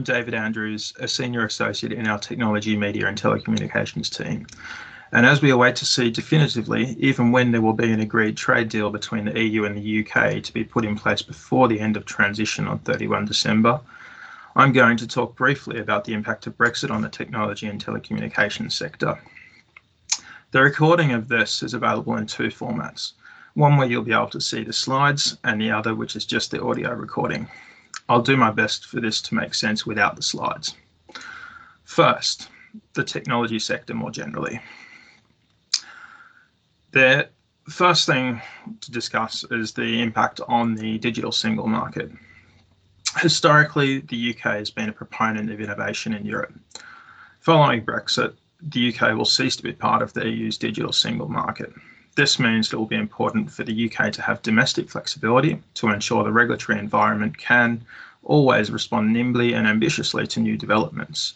I'm David Andrews, a senior associate in our technology, media, and telecommunications team. And as we await to see definitively, even when there will be an agreed trade deal between the EU and the UK to be put in place before the end of transition on 31 December, I'm going to talk briefly about the impact of Brexit on the technology and telecommunications sector. The recording of this is available in two formats, one where you'll be able to see the slides and the other which is just the audio recording. I'll do my best for this to make sense without the slides. First, the technology sector more generally. The first thing to discuss is the impact on the digital single market. Historically, the UK has been a proponent of innovation in Europe. Following Brexit, the UK will cease to be part of the EU's digital single market. This means it will be important for the UK to have domestic flexibility to ensure the regulatory environment can always respond nimbly and ambitiously to new developments.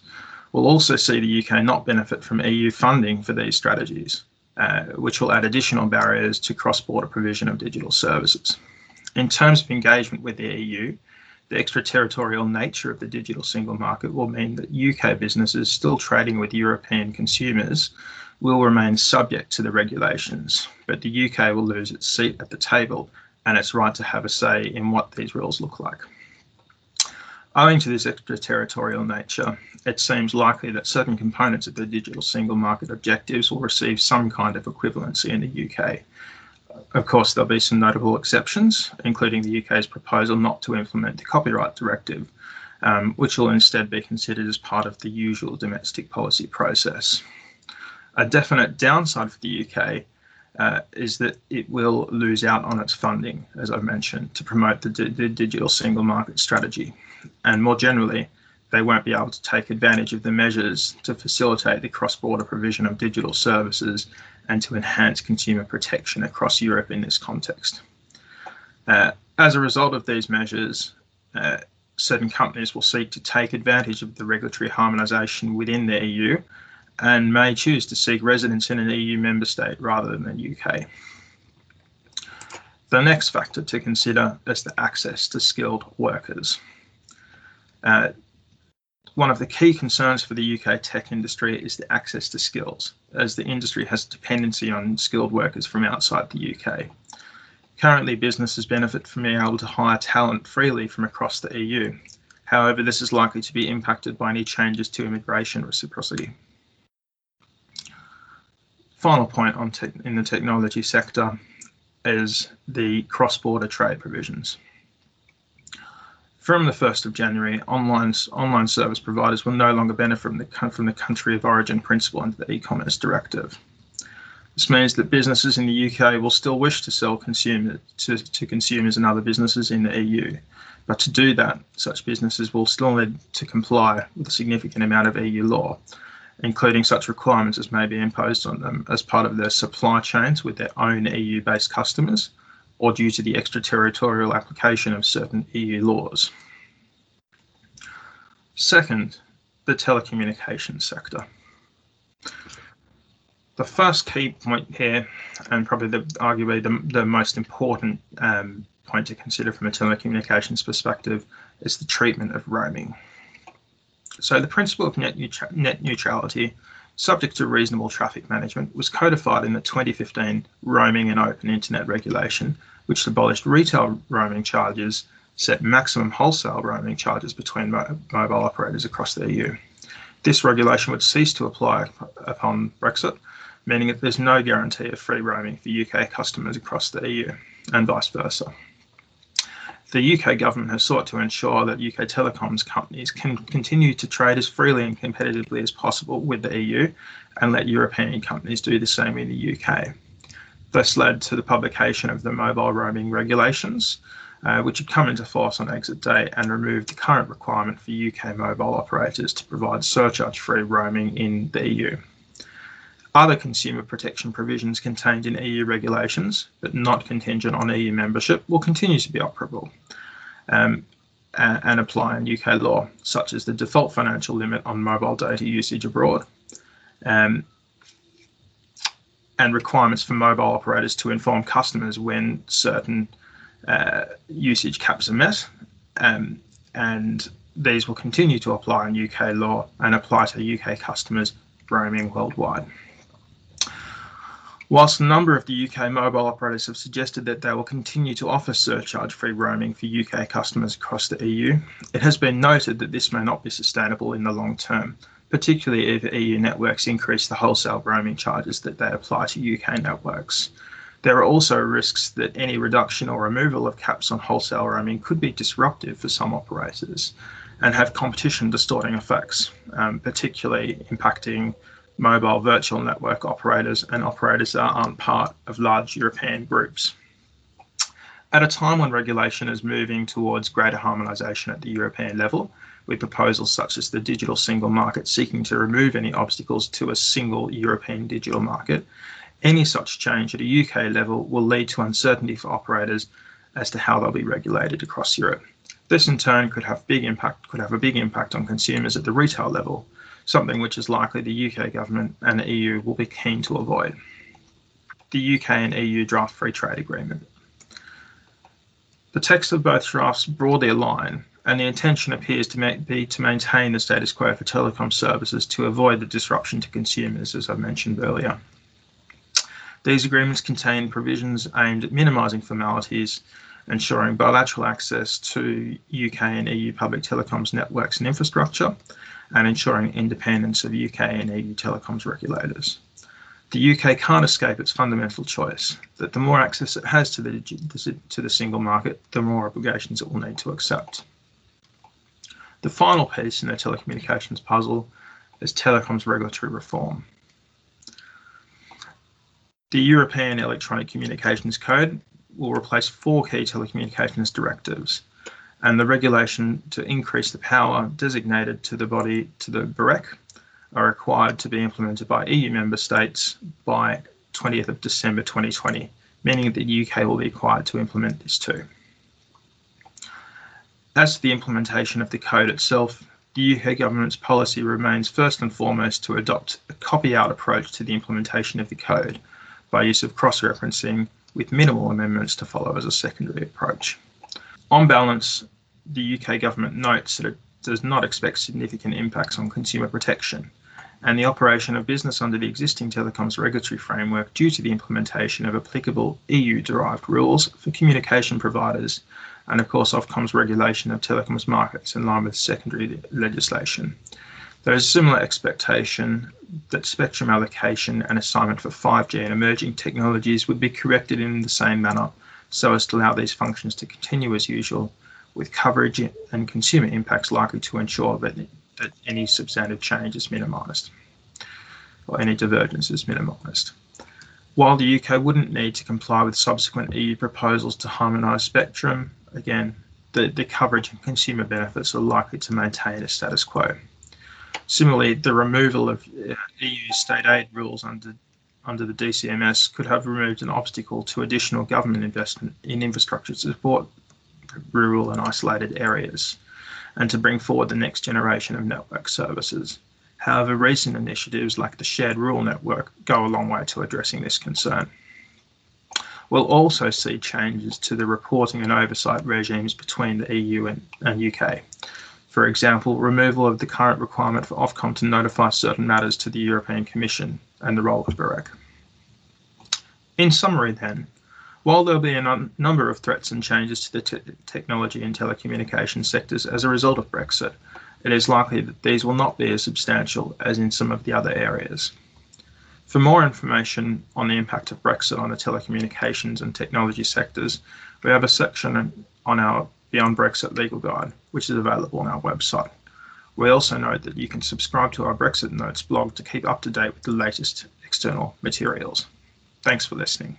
We'll also see the UK not benefit from EU funding for these strategies, uh, which will add additional barriers to cross-border provision of digital services. In terms of engagement with the EU, the extraterritorial nature of the digital single market will mean that UK businesses still trading with European consumers will remain subject to the regulations, but the UK will lose its seat at the table and its right to have a say in what these rules look like. Owing to this extraterritorial nature, it seems likely that certain components of the digital single market objectives will receive some kind of equivalency in the UK, of course, there'll be some notable exceptions, including the UK's proposal not to implement the Copyright Directive, um, which will instead be considered as part of the usual domestic policy process. A definite downside for the UK uh, is that it will lose out on its funding, as I've mentioned, to promote the, the digital single market strategy. And more generally, they won't be able to take advantage of the measures to facilitate the cross-border provision of digital services and to enhance consumer protection across Europe in this context. Uh, as a result of these measures, uh, certain companies will seek to take advantage of the regulatory harmonisation within the EU and may choose to seek residence in an EU member state rather than the UK. The next factor to consider is the access to skilled workers. Uh, one of the key concerns for the UK tech industry is the access to skills, as the industry has dependency on skilled workers from outside the UK. Currently, businesses benefit from being able to hire talent freely from across the EU. However, this is likely to be impacted by any changes to immigration reciprocity. Final point on in the technology sector is the cross-border trade provisions. From the 1st of January, online, online service providers will no longer benefit from the, from the country of origin principle under the e-commerce directive. This means that businesses in the UK will still wish to sell consumer, to, to consumers and other businesses in the EU. But to do that, such businesses will still need to comply with a significant amount of EU law, including such requirements as may be imposed on them as part of their supply chains with their own EU-based customers, or due to the extraterritorial application of certain EU laws. Second, the telecommunications sector. The first key point here, and probably the, arguably the, the most important um, point to consider from a telecommunications perspective, is the treatment of roaming. So the principle of net, net neutrality subject to reasonable traffic management, was codified in the 2015 Roaming and Open Internet Regulation, which abolished retail roaming charges, set maximum wholesale roaming charges between mo mobile operators across the EU. This regulation would cease to apply upon Brexit, meaning that there's no guarantee of free roaming for UK customers across the EU, and vice versa the UK government has sought to ensure that UK telecoms companies can continue to trade as freely and competitively as possible with the EU and let European companies do the same in the UK. This led to the publication of the mobile roaming regulations, uh, which had come into force on exit day and removed the current requirement for UK mobile operators to provide surcharge-free roaming in the EU. Other consumer protection provisions contained in EU regulations, but not contingent on EU membership, will continue to be operable um, and, apply in UK law, such as the default financial limit on mobile data usage abroad, um, and requirements for mobile operators to inform customers when certain uh, usage caps are met, um, and these will continue to apply in UK law and apply to UK customers roaming worldwide. Whilst a number of the UK mobile operators have suggested that they will continue to offer surcharge free roaming for UK customers across the EU, it has been noted that this may not be sustainable in the long term, particularly if EU networks increase the wholesale roaming charges that they apply to UK networks. There are also risks that any reduction or removal of caps on wholesale roaming could be disruptive for some operators and have competition distorting effects, um, particularly impacting mobile virtual network operators and operators that aren't part of large European groups. At a time when regulation is moving towards greater harmonisation at the European level, with proposals such as the digital single market seeking to remove any obstacles to a single European digital market, any such change at a UK level will lead to uncertainty for operators as to how they'll be regulated across Europe. This in turn could have big impact could have a big impact on consumers at the retail level, something which is likely the UK government and the EU will be keen to avoid. The UK and EU draft free trade agreement. The text of both drafts broadly align, and the intention appears to be to maintain the status quo for telecom services to avoid the disruption to consumers, as I mentioned earlier. These agreements contain provisions aimed at minimising formalities, ensuring bilateral access to UK and EU public telecoms networks and infrastructure, and ensuring independence of UK and EU telecoms regulators. The UK can't escape its fundamental choice that the more access it has to the, to the single market, the more obligations it will need to accept. The final piece in the telecommunications puzzle is telecoms regulatory reform. The European Electronic Communications Code will replace four key telecommunications directives and the regulation to increase the power designated to the body to the BEREC are required to be implemented by EU member states by 20th of December 2020, meaning that the UK will be required to implement this too. As to the implementation of the code itself, the UK government's policy remains first and foremost to adopt a copy out approach to the implementation of the code by use of cross referencing with minimal amendments to follow as a secondary approach. On balance, the UK government notes that it does not expect significant impacts on consumer protection, and the operation of business under the existing telecoms regulatory framework due to the implementation of applicable EU derived rules for communication providers and, of course, Ofcom's regulation of telecoms markets in line with secondary legislation. There is a similar expectation that spectrum allocation and assignment for 5G and emerging technologies would be corrected in the same manner so as to allow these functions to continue as usual with coverage and consumer impacts likely to ensure that, that any substantive change is minimised or any divergence is minimised. While the UK wouldn't need to comply with subsequent EU proposals to harmonise spectrum, again, the, the coverage and consumer benefits are likely to maintain a status quo. Similarly, the removal of uh, EU state aid rules under under the DCMS could have removed an obstacle to additional government investment in infrastructure to support rural and isolated areas, and to bring forward the next generation of network services. However, recent initiatives like the Shared Rural Network go a long way to addressing this concern. We'll also see changes to the reporting and oversight regimes between the EU and, and UK. For example, removal of the current requirement for Ofcom to notify certain matters to the European Commission and the role of BEREC. In summary, then, while there'll be a number of threats and changes to the te technology and telecommunications sectors as a result of Brexit, it is likely that these will not be as substantial as in some of the other areas. For more information on the impact of Brexit on the telecommunications and technology sectors, we have a section on our Beyond Brexit legal guide, which is available on our website. We also note that you can subscribe to our Brexit Notes blog to keep up to date with the latest external materials. Thanks for listening.